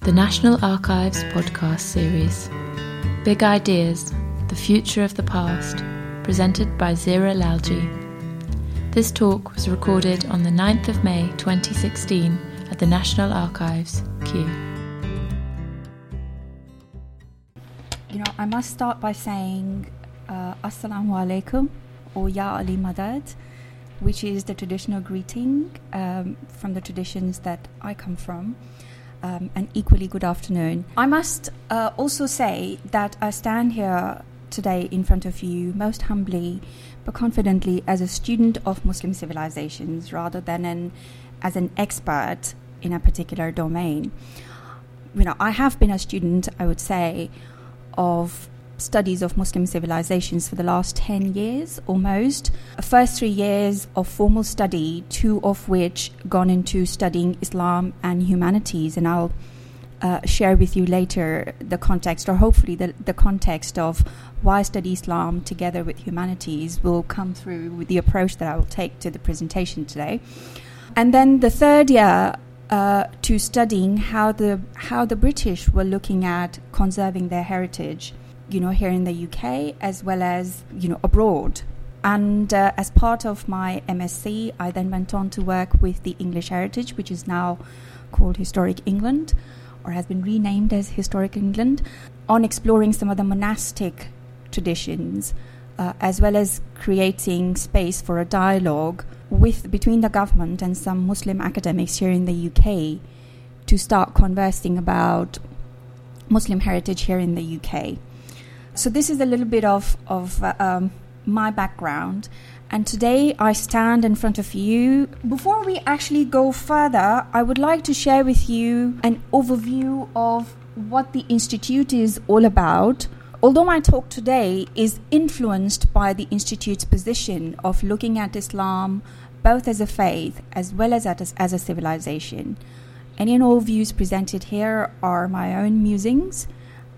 the National Archives podcast series. Big Ideas The Future of the Past, presented by Zehra Lalji. This talk was recorded on the 9th of May 2016 at the National Archives, Kew. You know, I must start by saying uh, Assalamu alaikum or Ya Ali Madad, which is the traditional greeting um, from the traditions that I come from. Um, and equally good afternoon. I must uh, also say that I stand here today in front of you most humbly but confidently as a student of Muslim civilizations rather than an, as an expert in a particular domain. You know, I have been a student, I would say, of studies of Muslim civilizations for the last 10 years almost. First three years of formal study, two of which gone into studying Islam and humanities. And I'll uh, share with you later the context, or hopefully the, the context of why I study Islam together with humanities will come through with the approach that I will take to the presentation today. And then the third year, uh, to studying how the how the British were looking at conserving their heritage you know, here in the UK as well as, you know, abroad. And uh, as part of my MSc, I then went on to work with the English Heritage, which is now called Historic England or has been renamed as Historic England, on exploring some of the monastic traditions uh, as well as creating space for a dialogue with between the government and some Muslim academics here in the UK to start conversing about Muslim heritage here in the UK. So this is a little bit of of uh, um, my background. And today I stand in front of you. Before we actually go further, I would like to share with you an overview of what the Institute is all about. Although my talk today is influenced by the Institute's position of looking at Islam both as a faith as well as as, as a civilization, any and all views presented here are my own musings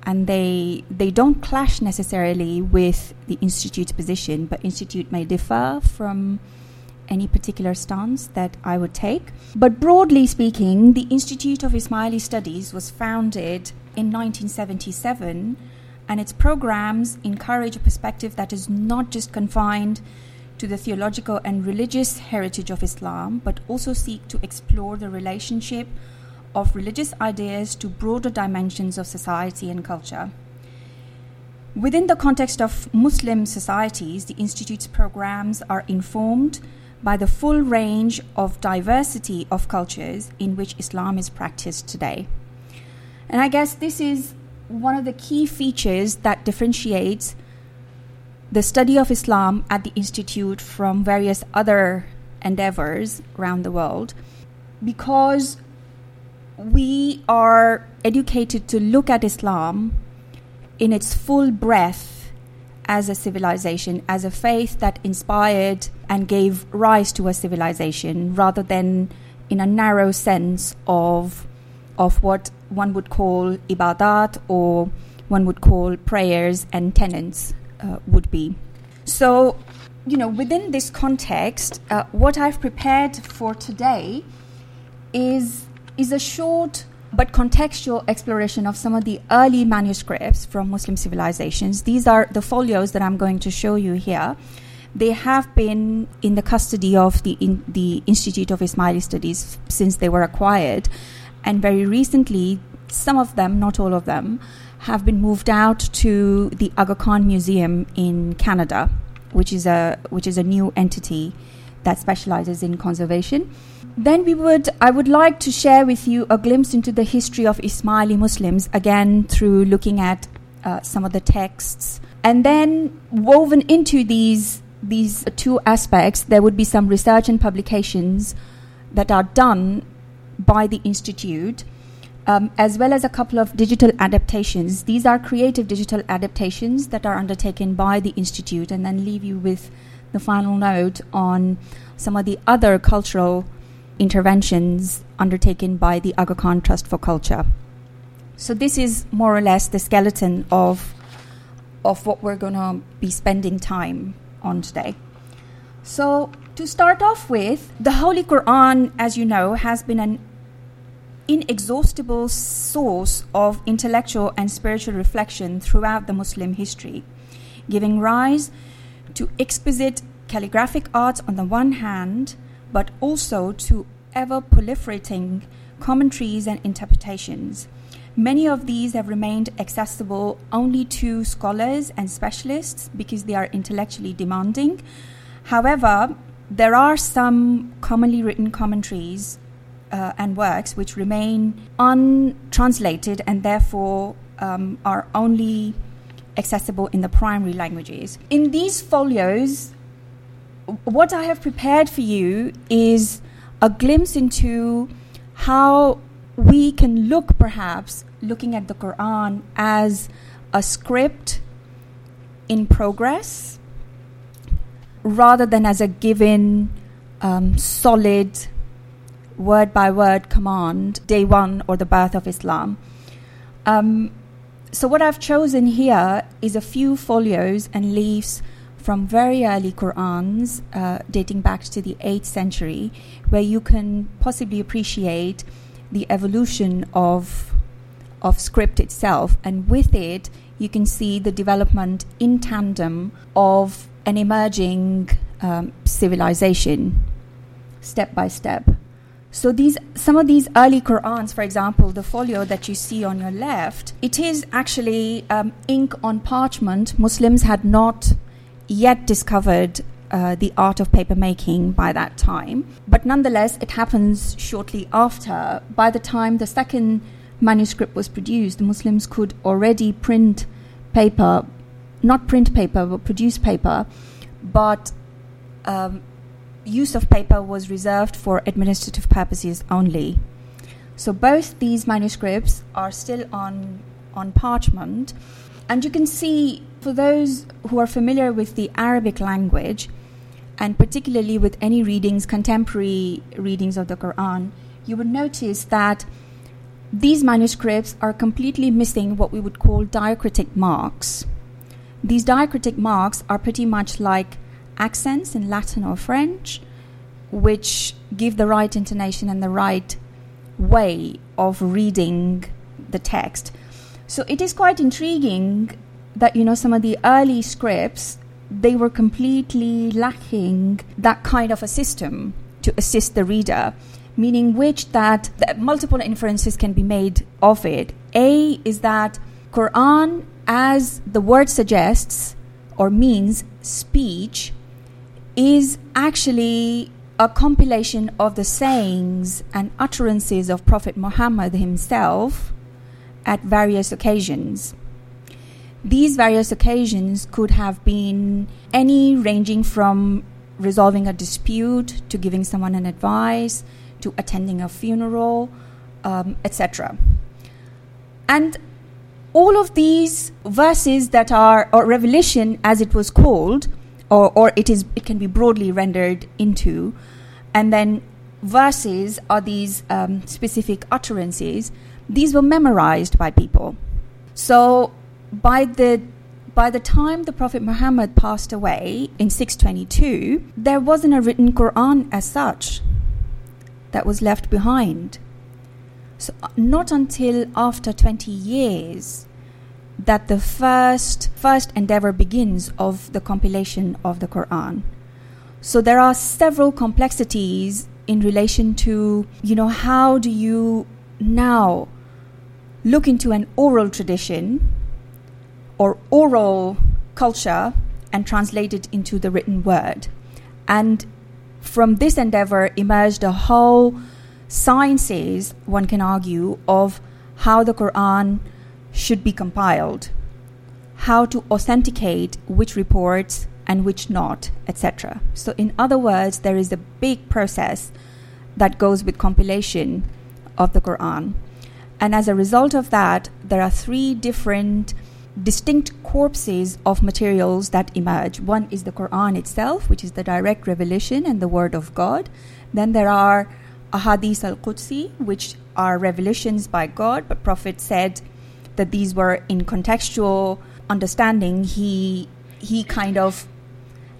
and they they don't clash necessarily with the institute's position, but institute may differ from any particular stance that I would take. But broadly speaking, the Institute of Ismaili Studies was founded in 1977 and its programs encourage a perspective that is not just confined to the theological and religious heritage of Islam, but also seek to explore the relationship of religious ideas to broader dimensions of society and culture. Within the context of Muslim societies, the Institute's programs are informed by the full range of diversity of cultures in which Islam is practiced today. And I guess this is one of the key features that differentiates the study of Islam at the Institute from various other endeavors around the world because we are educated to look at Islam in its full breadth as a civilization, as a faith that inspired and gave rise to a civilization, rather than in a narrow sense of of what one would call ibadat or one would call prayers and tenets uh, would be. So, you know, within this context, uh, what I've prepared for today is is a short but contextual exploration of some of the early manuscripts from Muslim civilizations. These are the folios that I'm going to show you here. They have been in the custody of the in, the Institute of Ismaili Studies since they were acquired, and very recently, some of them, not all of them, have been moved out to the Aga Khan Museum in Canada, which is a which is a new entity that specializes in conservation. Then we would, I would like to share with you a glimpse into the history of Ismaili Muslims, again through looking at uh, some of the texts, and then woven into these these two aspects, there would be some research and publications that are done by the institute, um, as well as a couple of digital adaptations. These are creative digital adaptations that are undertaken by the institute, and then leave you with the final note on some of the other cultural interventions undertaken by the Aga Khan Trust for Culture. So this is more or less the skeleton of of what we're going to be spending time on today. So to start off with, the Holy Quran, as you know, has been an inexhaustible source of intellectual and spiritual reflection throughout the Muslim history, giving rise to exquisite calligraphic art on the one hand, but also to ever proliferating commentaries and interpretations. Many of these have remained accessible only to scholars and specialists because they are intellectually demanding. However, there are some commonly written commentaries uh, and works which remain untranslated and therefore um, are only accessible in the primary languages. In these folios, what I have prepared for you is a glimpse into how we can look, perhaps, looking at the Quran as a script in progress rather than as a given um, solid word by word command, day one or the birth of Islam. Um, so, what I've chosen here is a few folios and leaves from very early Qurans uh, dating back to the 8th century, where you can possibly appreciate the evolution of, of script itself, and with it, you can see the development in tandem of an emerging um, civilization step by step. So these some of these early Qurans, for example, the folio that you see on your left, it is actually um, ink on parchment. Muslims had not yet discovered uh, the art of paper making by that time, but nonetheless, it happens shortly after. By the time the second manuscript was produced, the Muslims could already print paper, not print paper, but produce paper, but um, use of paper was reserved for administrative purposes only. So both these manuscripts are still on on parchment, and you can see for those who are familiar with the Arabic language, and particularly with any readings, contemporary readings of the Quran, you would notice that these manuscripts are completely missing what we would call diacritic marks. These diacritic marks are pretty much like accents in Latin or French, which give the right intonation and the right way of reading the text. So it is quite intriguing that you know some of the early scripts they were completely lacking that kind of a system to assist the reader meaning which that multiple inferences can be made of it a is that quran as the word suggests or means speech is actually a compilation of the sayings and utterances of Prophet Muhammad himself at various occasions. These various occasions could have been any ranging from resolving a dispute to giving someone an advice to attending a funeral, um, etc. And all of these verses that are, or revelation as it was called, or, or it is it can be broadly rendered into and then verses are these um, specific utterances these were memorized by people so by the by the time the prophet muhammad passed away in 622 there wasn't a written quran as such that was left behind so not until after 20 years that the first first endeavor begins of the compilation of the Quran. So there are several complexities in relation to, you know, how do you now look into an oral tradition or oral culture and translate it into the written word. And from this endeavor emerged a whole sciences, one can argue, of how the Quran should be compiled, how to authenticate which reports and which not, etc. So, in other words, there is a big process that goes with compilation of the Quran. And as a result of that, there are three different distinct corpses of materials that emerge. One is the Quran itself, which is the direct revelation and the word of God. Then there are ahadith al-Qudsi, which are revelations by God, but Prophet said that these were in contextual understanding, he he kind of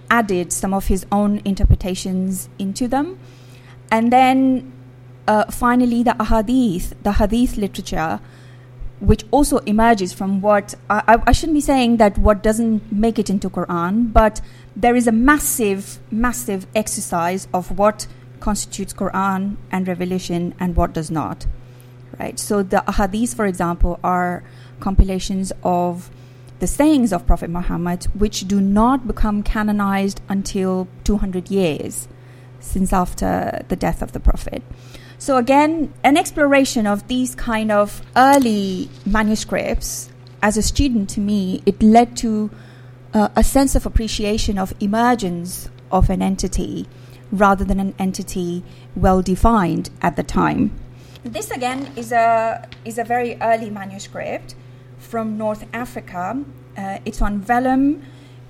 added some of his own interpretations into them. And then uh, finally, the ahadith, the hadith literature, which also emerges from what I, I, shouldn't be saying that what doesn't make it into Quran, but there is a massive, massive exercise of what constitutes Quran and revelation and what does not. Right. So the ahadith, for example, are compilations of the sayings of Prophet Muhammad, which do not become canonized until 200 years since after the death of the Prophet. So, again, an exploration of these kind of early manuscripts as a student to me, it led to uh, a sense of appreciation of emergence of an entity rather than an entity well defined at the time. This again is a is a very early manuscript from North Africa. Uh, it's on vellum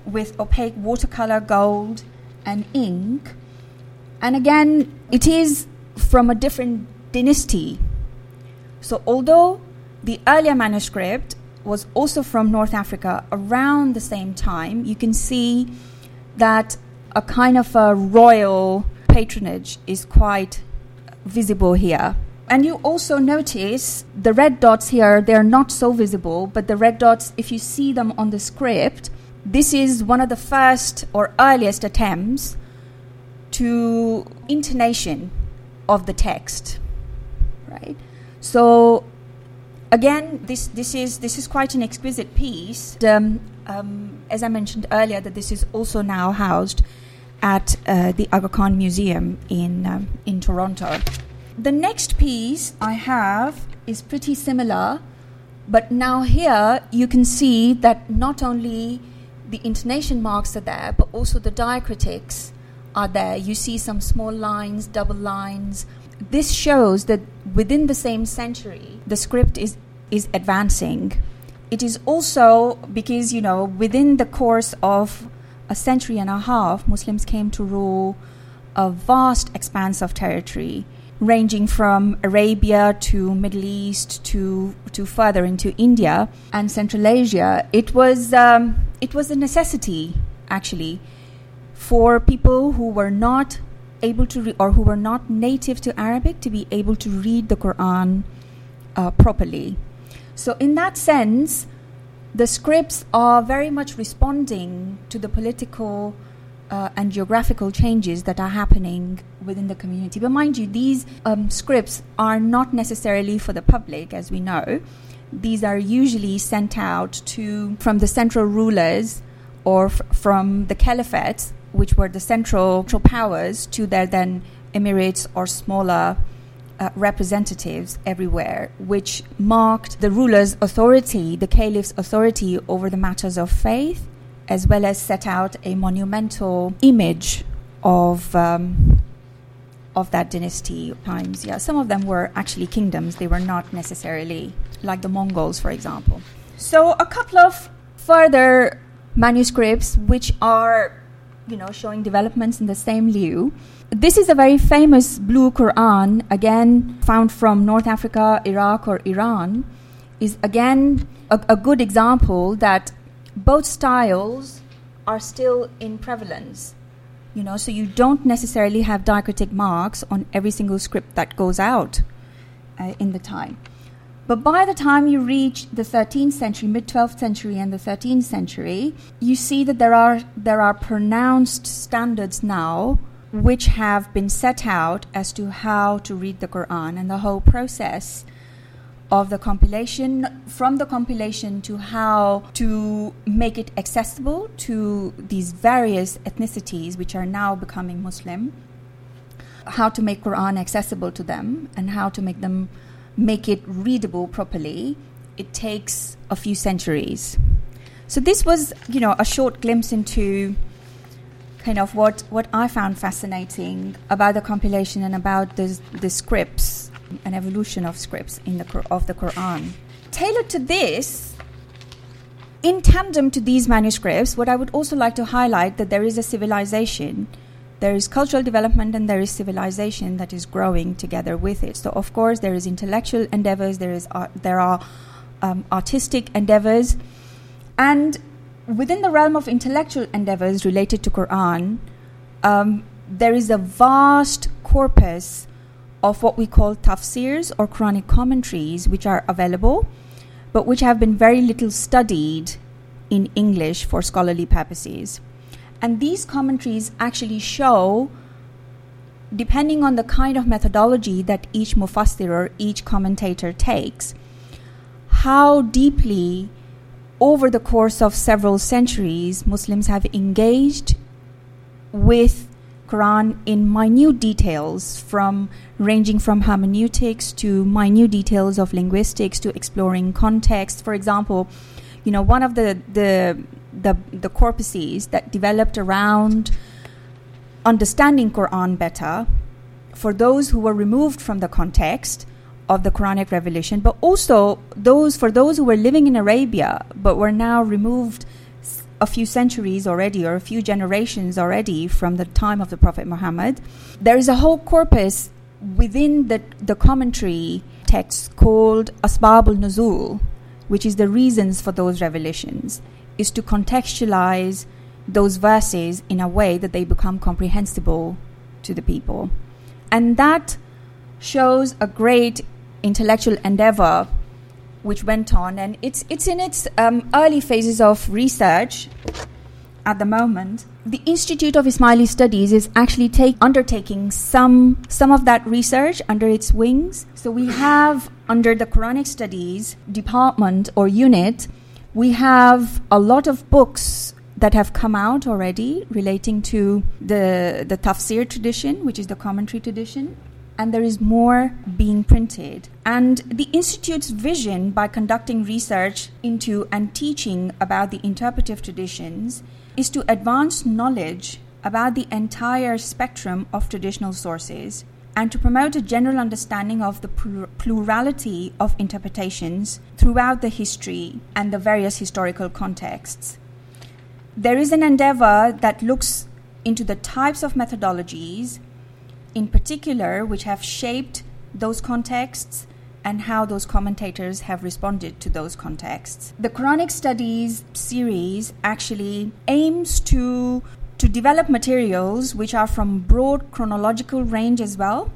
with opaque watercolor gold and ink. And again, it is from a different dynasty. So, although the earlier manuscript was also from North Africa around the same time, you can see that a kind of a royal patronage is quite visible here. And you also notice the red dots here, they're not so visible, but the red dots, if you see them on the script, this is one of the first or earliest attempts to intonation of the text, right? So again, this this is this is quite an exquisite piece. Um, um, as I mentioned earlier, that this is also now housed at uh, the Aga Khan Museum in um, in Toronto. The next piece I have is pretty similar, but now here you can see that not only the intonation marks are there, but also the diacritics are there. You see some small lines, double lines. This shows that within the same century, the script is, is advancing. It is also because, you know, within the course of a century and a half, Muslims came to rule a vast expanse of territory, ranging from Arabia to Middle East to to further into India and Central Asia. It was um, it was a necessity, actually, for people who were not able to re- or who were not native to Arabic to be able to read the Quran uh, properly. So, in that sense, the scripts are very much responding to the political uh, and geographical changes that are happening within the community. But mind you, these um, scripts are not necessarily for the public, as we know. These are usually sent out to from the central rulers or f- from the caliphates which were the central powers, to their then emirates or smaller uh, representatives everywhere, which marked the ruler's authority, the caliph's authority over the matters of faith, as well as set out a monumental image of. Um, of that dynasty times, yeah, some of them were actually kingdoms. They were not necessarily like the Mongols, for example. So, a couple of further manuscripts which are you know, showing developments in the same lieu. This is a very famous blue Quran, again found from North Africa, Iraq, or Iran, is again a, a good example that both styles are still in prevalence. You know, so you don't necessarily have diacritic marks on every single script that goes out uh, in the time. But by the time you reach the 13th century, mid 12th century, and the 13th century, you see that there are, there are pronounced standards now which have been set out as to how to read the Quran and the whole process of the compilation, from the compilation to how to make it accessible to these various ethnicities which are now becoming Muslim, how to make Quran accessible to them, and how to make them make it readable properly, it takes a few centuries. So this was, you know, a short glimpse into kind of what, what I found fascinating about the compilation and about the, the scripts an evolution of scripts in the of the Quran. Tailored to this, in tandem to these manuscripts, what I would also like to highlight that there is a civilization there is cultural development and there is civilization that is growing together with it. So, of course, there is intellectual endeavors, there is art, there are um, artistic endeavors, and within the realm of intellectual endeavors related to Quran, um, there is a vast corpus of what we call tafsirs or Quranic commentaries, which are available, but which have been very little studied in English for scholarly purposes. And these commentaries actually show, depending on the kind of methodology that each mufassir or each commentator takes, how deeply over the course of several centuries Muslims have engaged with Quran in minute details from ranging from hermeneutics to minute details of linguistics to exploring context. For example, you know, one of the the the, the corpuses that developed around understanding Quran better for those who were removed from the context of the Quranic revelation, but also those for those who were living in Arabia but were now removed a few centuries already or a few generations already from the time of the Prophet Muhammad. There is a whole corpus within the, the commentary text called Asbab al Nuzul, which is the reasons for those revelations, is to contextualize those verses in a way that they become comprehensible to the people. And that shows a great intellectual endeavor which went on, and it's it's in its um, early phases of research at the moment. The Institute of Ismaili Studies is actually take, undertaking some some of that research under its wings. So we have under the Quranic Studies department or unit, we have a lot of books that have come out already relating to the the tafsir tradition, which is the commentary tradition and there is more being printed. And the Institute's vision by conducting research into and teaching about the interpretive traditions is to advance knowledge about the entire spectrum of traditional sources and to promote a general understanding of the plurality of interpretations throughout the history and the various historical contexts. There is an endeavor that looks into the types of methodologies in particular, which have shaped those contexts and how those commentators have responded to those contexts. The Quranic Studies series actually aims to to develop materials which are from broad chronological range as well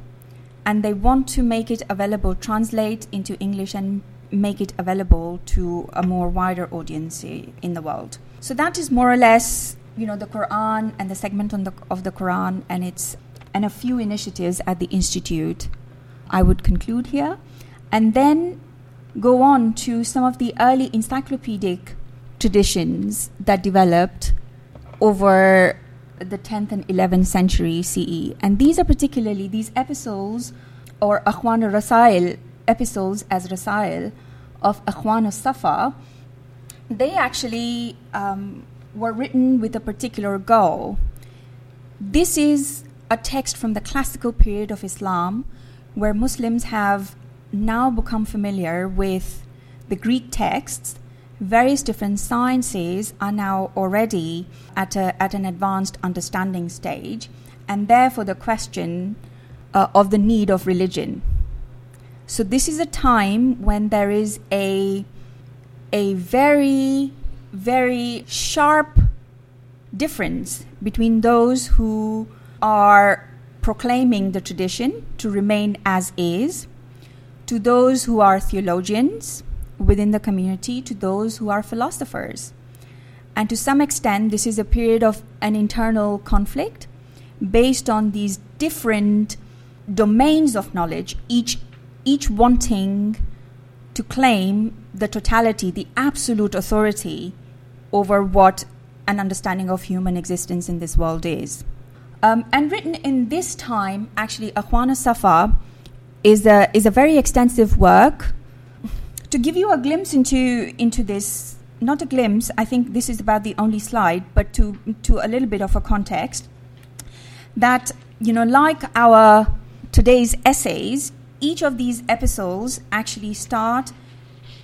and they want to make it available translate into English and make it available to a more wider audience in the world. So that is more or less, you know, the Quran and the segment on the, of the Quran and its and a few initiatives at the Institute. I would conclude here and then go on to some of the early encyclopedic traditions that developed over the 10th and 11th century CE. And these are particularly these epistles or Akhwan al-Rasail, epistles as Rasail of Akhwan al-Safa, they actually um, were written with a particular goal. This is a text from the classical period of Islam where Muslims have now become familiar with the Greek texts. Various different sciences are now already at, a, at an advanced understanding stage, and therefore the question uh, of the need of religion. So, this is a time when there is a, a very, very sharp difference between those who are proclaiming the tradition to remain as is, to those who are theologians within the community, to those who are philosophers. And to some extent, this is a period of an internal conflict based on these different domains of knowledge, each, each wanting to claim the totality, the absolute authority over what an understanding of human existence in this world is. Um, and written in this time, actually, Akhwana Safa is a, is a very extensive work. To give you a glimpse into, into this, not a glimpse, I think this is about the only slide, but to, to a little bit of a context, that, you know, like our today's essays, each of these epistles actually start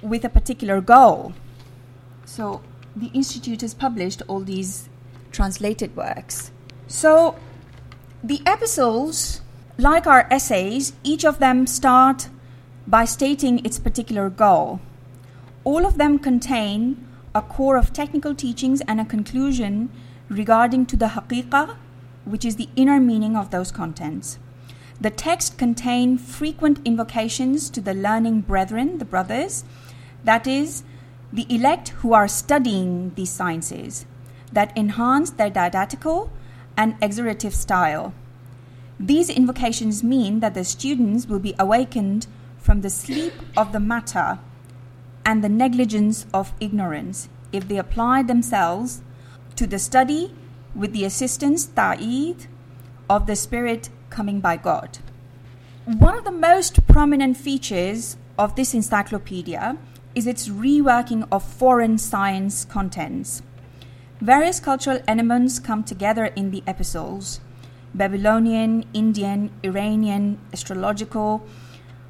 with a particular goal. So the Institute has published all these translated works. So, the epistles, like our essays, each of them start by stating its particular goal. All of them contain a core of technical teachings and a conclusion regarding to the haqiqah, which is the inner meaning of those contents. The text contain frequent invocations to the learning brethren, the brothers, that is, the elect who are studying these sciences, that enhance their didactical and exhortative style. These invocations mean that the students will be awakened from the sleep of the matter and the negligence of ignorance if they apply themselves to the study with the assistance, ta'id, of the Spirit coming by God. One of the most prominent features of this encyclopedia is its reworking of foreign science contents. Various cultural elements come together in the epistles Babylonian, Indian, Iranian, astrological,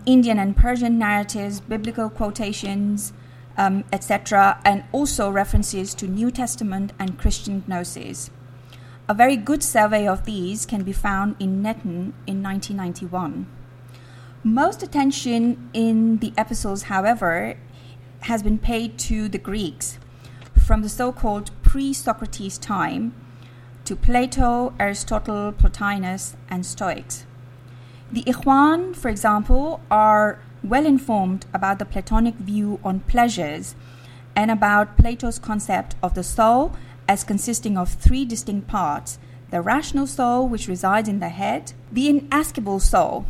Indian and Persian narratives, biblical quotations, um, etc., and also references to New Testament and Christian gnosis. A very good survey of these can be found in Netton in 1991. Most attention in the epistles, however, has been paid to the Greeks from the so called pre Socrates time to Plato, Aristotle, Plotinus, and Stoics. The Ikhwan, for example, are well informed about the Platonic view on pleasures and about Plato's concept of the soul as consisting of three distinct parts the rational soul, which resides in the head, the irascible soul,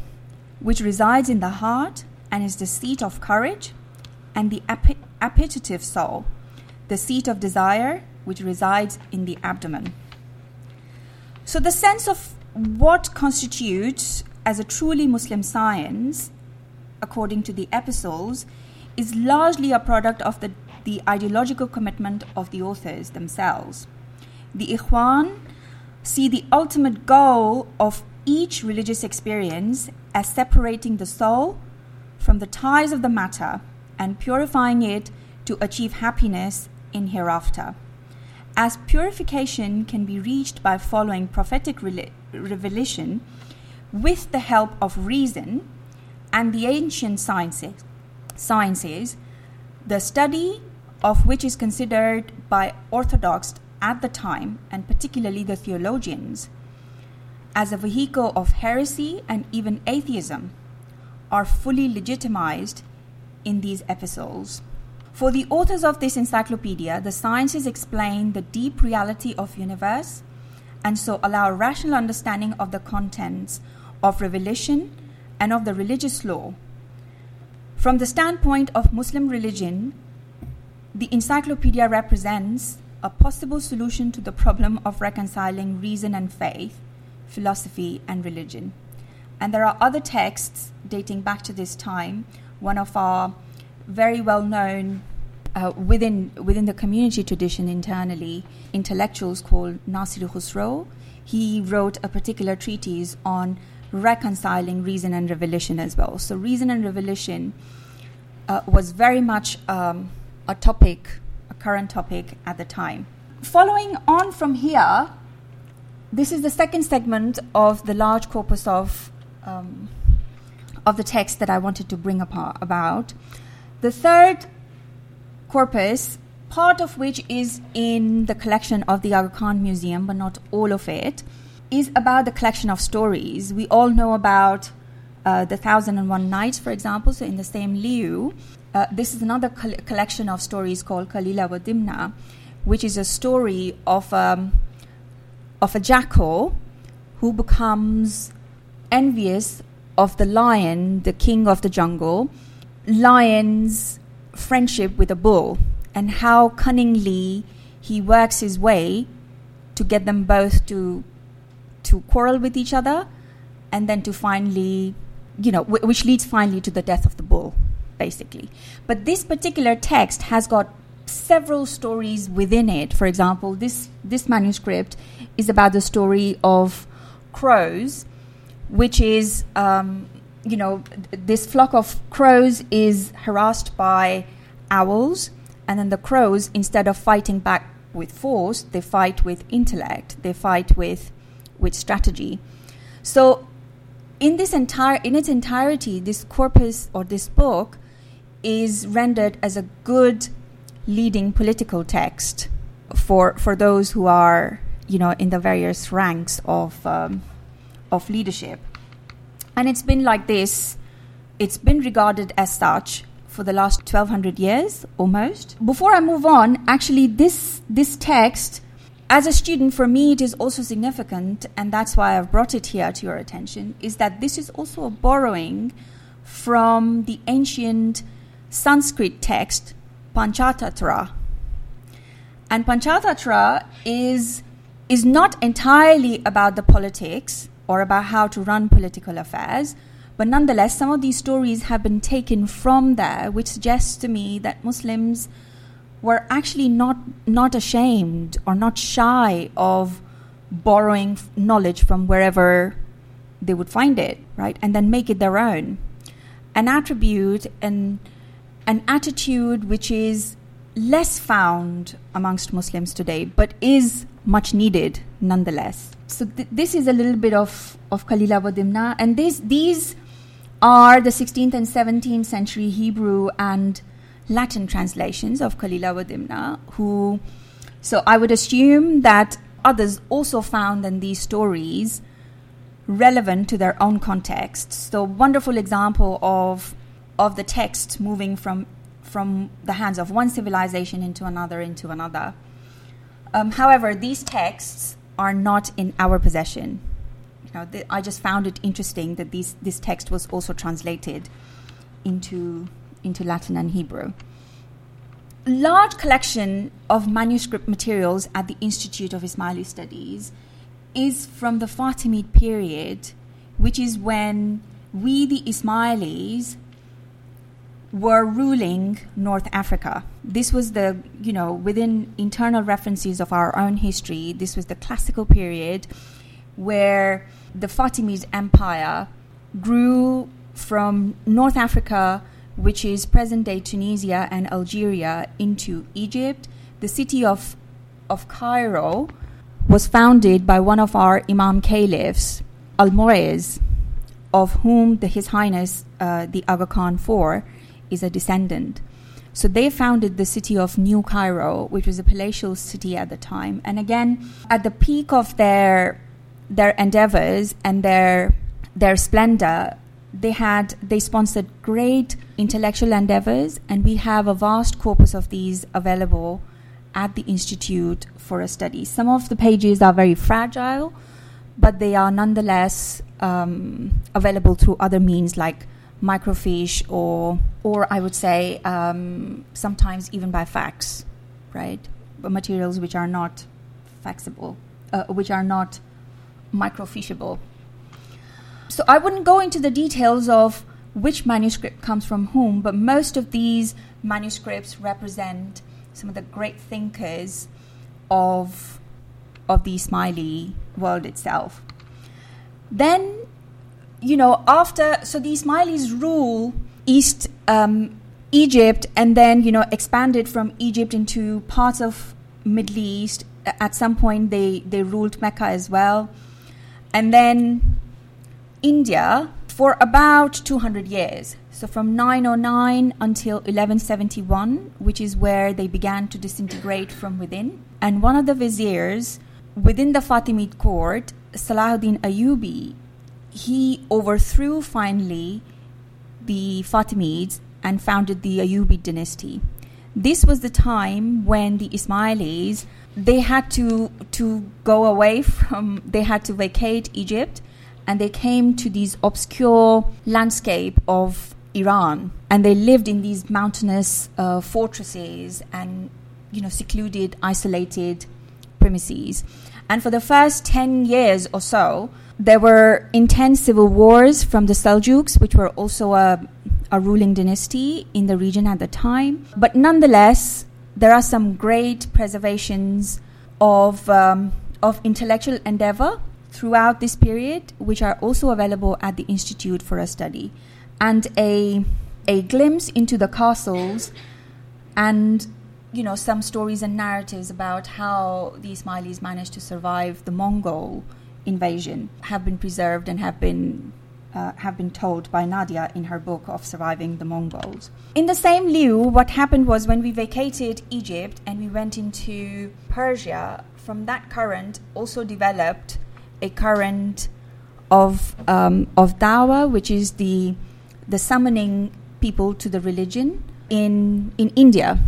which resides in the heart and is the seat of courage, and the appetitive soul, the seat of desire, which resides in the abdomen. So, the sense of what constitutes as a truly Muslim science, according to the epistles, is largely a product of the, the ideological commitment of the authors themselves. The Ikhwan see the ultimate goal of each religious experience as separating the soul from the ties of the matter and purifying it to achieve happiness in hereafter. As purification can be reached by following prophetic re- revelation with the help of reason and the ancient sciences, sciences, the study of which is considered by orthodox at the time, and particularly the theologians, as a vehicle of heresy and even atheism, are fully legitimized in these epistles. For the authors of this encyclopedia, the sciences explain the deep reality of universe and so allow rational understanding of the contents of revelation and of the religious law. From the standpoint of Muslim religion, the encyclopedia represents a possible solution to the problem of reconciling reason and faith, philosophy and religion. And there are other texts dating back to this time. One of our very well known uh, within within the community tradition internally, intellectuals called Nasir Khusro. He wrote a particular treatise on reconciling reason and revelation as well. So, reason and revelation uh, was very much um, a topic, a current topic at the time. Following on from here, this is the second segment of the large corpus of um, of the text that I wanted to bring apart, about. The third corpus, part of which is in the collection of the Aga Khan Museum, but not all of it, is about the collection of stories. We all know about uh, the Thousand and One Nights, for example. So in the same lieu, uh, this is another col- collection of stories called Kalila wa Dimna, which is a story of um, of a jackal who becomes envious of the lion, the king of the jungle, lion's friendship with a bull and how cunningly he works his way to get them both to to quarrel with each other and then to finally you know w- which leads finally to the death of the bull basically but this particular text has got several stories within it for example this this manuscript is about the story of crows which is um, you know, this flock of crows is harassed by owls, and then the crows, instead of fighting back with force, they fight with intellect. They fight with with strategy. So, in this entire in its entirety, this corpus or this book is rendered as a good leading political text for for those who are you know in the various ranks of um, of leadership. And it's been like this, it's been regarded as such for the last 1200 years almost. Before I move on, actually, this, this text, as a student, for me, it is also significant, and that's why I've brought it here to your attention, is that this is also a borrowing from the ancient Sanskrit text Panchatantra. And Panchatantra is, is not entirely about the politics or about how to run political affairs, but nonetheless, some of these stories have been taken from there, which suggests to me that Muslims were actually not, not ashamed or not shy of borrowing knowledge from wherever they would find it, right? And then make it their own. An attribute and an attitude which is less found amongst Muslims today, but is much needed nonetheless. So th- this is a little bit of of Kalila wa Dimna, and these these are the 16th and 17th century Hebrew and Latin translations of Kalila wa Dimna. Who, so I would assume that others also found in these stories relevant to their own context. So wonderful example of of the text moving from from the hands of one civilization into another into another. Um, however, these texts are not in our possession. You know, th- I just found it interesting that these, this text was also translated into into Latin and Hebrew. Large collection of manuscript materials at the Institute of Ismaili Studies is from the Fatimid period, which is when we, the Ismailis, were ruling North Africa. This was the, you know, within internal references of our own history, this was the classical period where the Fatimid Empire grew from North Africa, which is present day Tunisia and Algeria, into Egypt. The city of, of Cairo was founded by one of our Imam Caliphs, Almoez, of whom the, His Highness uh, the Aga Khan IV is a descendant. So they founded the city of New Cairo, which was a palatial city at the time. And again, at the peak of their their endeavors and their their splendor, they had they sponsored great intellectual endeavors, and we have a vast corpus of these available at the institute for a study. Some of the pages are very fragile, but they are nonetheless um, available through other means like microfiche or or I would say um, sometimes even by fax, right? But materials which are not faxable, uh, which are not microficheable. So I wouldn't go into the details of which manuscript comes from whom, but most of these manuscripts represent some of the great thinkers of of the Ismaili world itself. Then you know, after so the Ismailis rule East um, Egypt, and then you know expanded from Egypt into parts of Middle East. At some point, they they ruled Mecca as well, and then India for about 200 years. So from 909 until 1171, which is where they began to disintegrate from within. And one of the viziers within the Fatimid court, Salahuddin Ayyubi, he overthrew finally the Fatimids and founded the Ayyubid dynasty. This was the time when the Ismailis they had to to go away from they had to vacate Egypt and they came to these obscure landscape of Iran and they lived in these mountainous uh, fortresses and you know secluded isolated premises and for the first 10 years or so there were intense civil wars from the Seljuks, which were also a, a ruling dynasty in the region at the time. But nonetheless, there are some great preservations of, um, of intellectual endeavor throughout this period, which are also available at the Institute for a study, and a, a glimpse into the castles and you know some stories and narratives about how the Ismailis managed to survive the Mongol invasion have been preserved and have been uh, have been told by Nadia in her book of surviving the Mongols. In the same lieu, what happened was when we vacated Egypt and we went into Persia, from that current also developed a current of um, of dawa, which is the the summoning people to the religion in in India.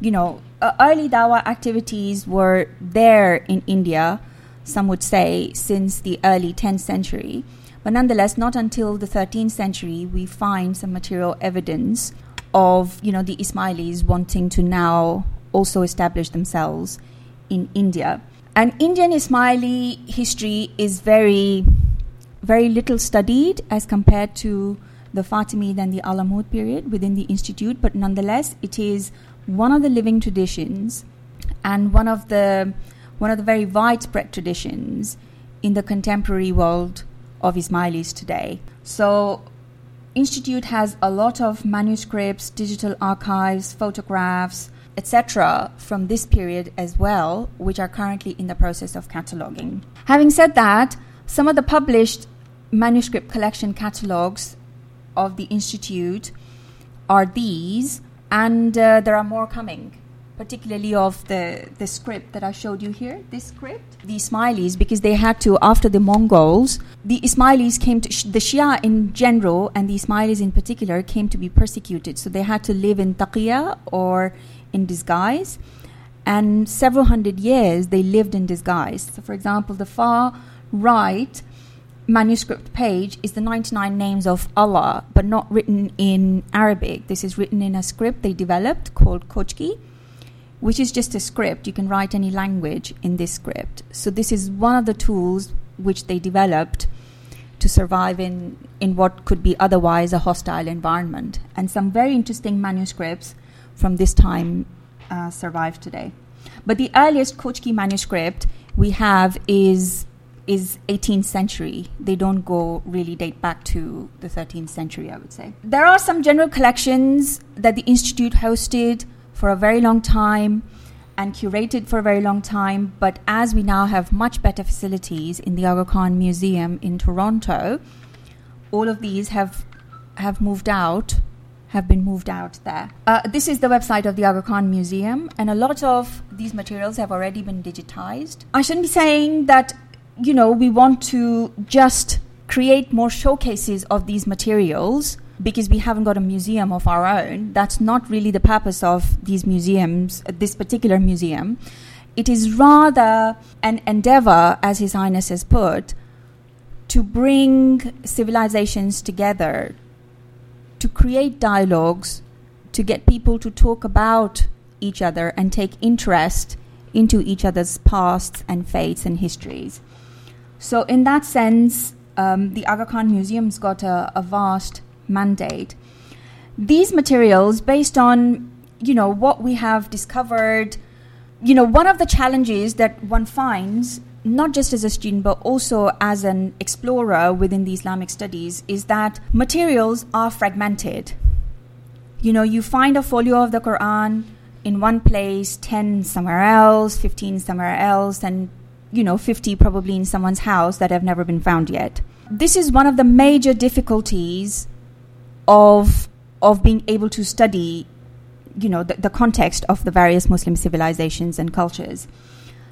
You know, uh, early dawa activities were there in India. Some would say since the early 10th century, but nonetheless, not until the 13th century we find some material evidence of you know the Ismailis wanting to now also establish themselves in India. And Indian Ismaili history is very, very little studied as compared to the Fatimid and the Alamut period within the institute, but nonetheless, it is one of the living traditions and one of the one of the very widespread traditions in the contemporary world of Ismailis today. So, Institute has a lot of manuscripts, digital archives, photographs, etc., from this period as well, which are currently in the process of cataloging. Having said that, some of the published manuscript collection catalogs of the Institute are these, and uh, there are more coming. Particularly of the, the script that I showed you here, this script. The Ismailis, because they had to, after the Mongols, the Ismailis came to, the Shia in general and the Ismailis in particular came to be persecuted. So they had to live in taqiyya or in disguise. And several hundred years they lived in disguise. So, for example, the far right manuscript page is the 99 names of Allah, but not written in Arabic. This is written in a script they developed called Khojki, which is just a script. You can write any language in this script. So, this is one of the tools which they developed to survive in, in what could be otherwise a hostile environment. And some very interesting manuscripts from this time uh, survive today. But the earliest Khojki manuscript we have is is 18th century. They don't go really date back to the 13th century, I would say. There are some general collections that the institute hosted for a very long time and curated for a very long time, but as we now have much better facilities in the Aga Khan Museum in Toronto, all of these have have moved out have been moved out there. Uh, this is the website of the Aga Khan Museum, and a lot of these materials have already been digitized. I shouldn't be saying that, you know, we want to just create more showcases of these materials because we haven't got a museum of our own. That's not really the purpose of these museums, this particular museum. It is rather an endeavor, as His Highness has put, to bring civilizations together, to create dialogues, to get people to talk about each other and take interest into each other's pasts and fates and histories. So, in that sense, um, the Aga Khan Museum's got a, a vast mandate. These materials, based on you know what we have discovered, you know one of the challenges that one finds not just as a student but also as an explorer within the Islamic studies, is that materials are fragmented. You know, you find a folio of the Quran in one place, 10 somewhere else, 15 somewhere else, and, you know, 50 probably in someone's house that have never been found yet. This is one of the major difficulties of, of being able to study, you know, the, the context of the various Muslim civilizations and cultures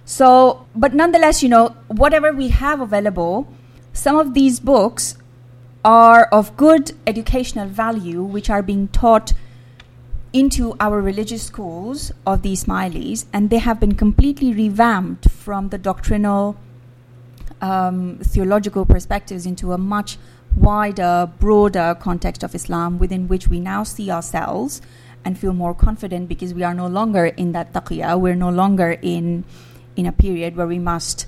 so, but nonetheless, you know, whatever we have available, some of these books are of good educational value, which are being taught into our religious schools of the Ismailis, and they have been completely revamped from the doctrinal, um, theological perspectives into a much wider, broader context of Islam within which we now see ourselves and feel more confident because we are no longer in that taqiyya, we're no longer in in a period where we must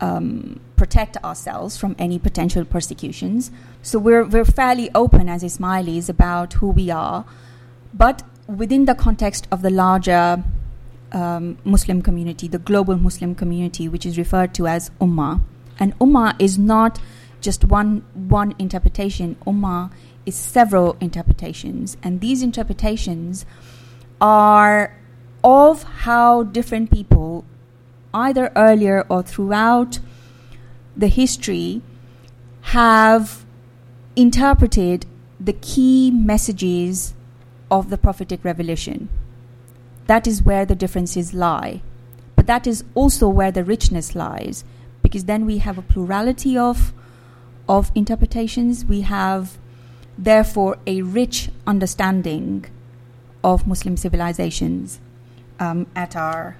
um, protect ourselves from any potential persecutions. So we're, we're fairly open as Ismailis about who we are, but within the context of the larger um, Muslim community, the global Muslim community, which is referred to as Ummah. And Ummah is not just one, one interpretation, Ummah is several interpretations. And these interpretations are of how different people either earlier or throughout the history, have interpreted the key messages of the prophetic revelation. That is where the differences lie. But that is also where the richness lies, because then we have a plurality of, of interpretations. We have, therefore, a rich understanding of Muslim civilizations um, at our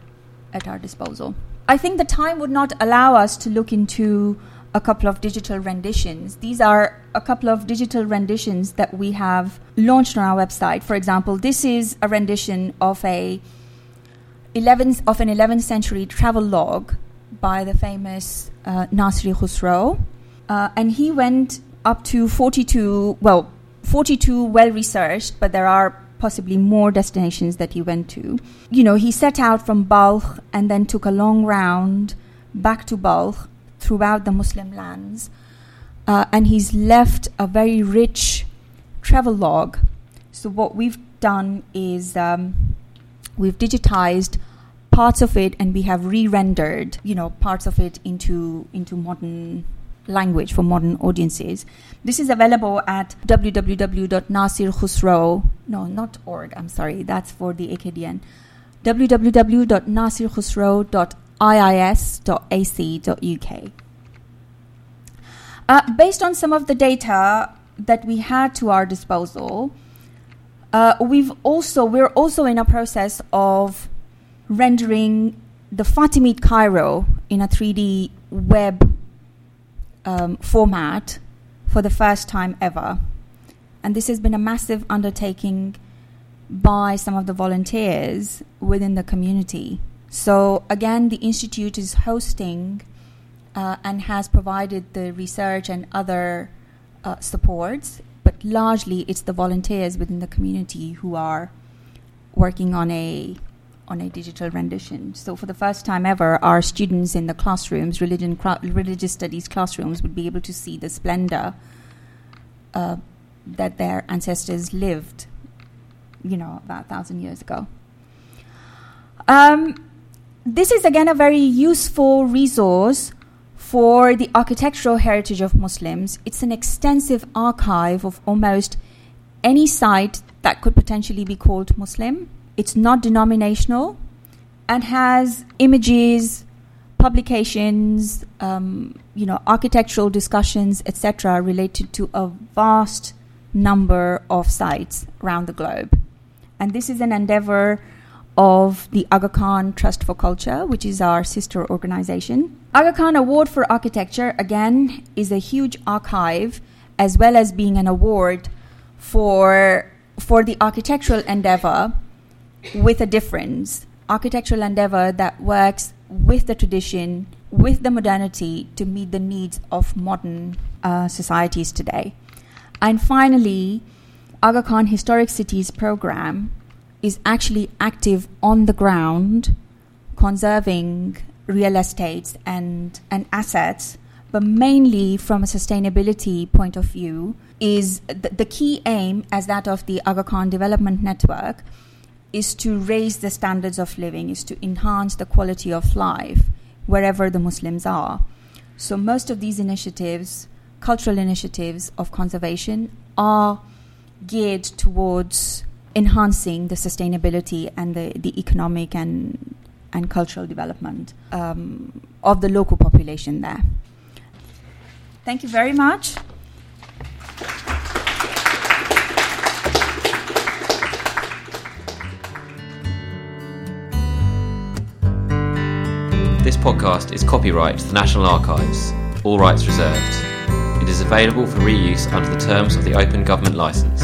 at our disposal. I think the time would not allow us to look into a couple of digital renditions. These are a couple of digital renditions that we have launched on our website. For example, this is a rendition of a 11th of an 11th century travel log by the famous uh, Nasir Khusro, uh, and he went up to 42. Well, 42 well researched, but there are possibly more destinations that he went to. You know, he set out from Balkh and then took a long round back to Balkh throughout the Muslim lands. Uh, and he's left a very rich travel log. So, what we've done is um, we've digitized parts of it and we have re-rendered you know parts of it into into modern language for modern audiences. This is available at www.nasirkhusro. No, not org. I'm sorry. That's for the AKDN. www.nasirkhusro.iis.ac.uk. Uh, based on some of the data that we had to our disposal, uh, we've also we're also in a process of rendering the Fatimid Cairo in a 3D web um, format for the first time ever. And this has been a massive undertaking by some of the volunteers within the community. So, again, the Institute is hosting uh, and has provided the research and other uh, supports, but largely it's the volunteers within the community who are working on a on a digital rendition. So, for the first time ever, our students in the classrooms, religion, religious studies classrooms, would be able to see the splendor uh, that their ancestors lived, you know, about a thousand years ago. Um, this is again a very useful resource for the architectural heritage of Muslims. It's an extensive archive of almost any site that could potentially be called Muslim it's not denominational and has images, publications, um, you know, architectural discussions, etc., related to a vast number of sites around the globe. And this is an endeavor of the Aga Khan Trust for Culture, which is our sister organization. Aga Khan Award for Architecture, again, is a huge archive as well as being an award for, for the architectural endeavor with a difference, architectural endeavor that works with the tradition, with the modernity to meet the needs of modern uh, societies today. And finally, Aga Khan Historic Cities program is actually active on the ground, conserving real estates and, and assets, but mainly from a sustainability point of view, is the, the key aim as that of the Aga Khan Development Network is to raise the standards of living, is to enhance the quality of life wherever the Muslims are. So, most of these initiatives, cultural initiatives of conservation, are geared towards enhancing the sustainability and the, the economic and, and cultural development um, of the local population there. Thank you very much. Podcast is copyright to the National Archives, all rights reserved. It is available for reuse under the terms of the Open Government Licence.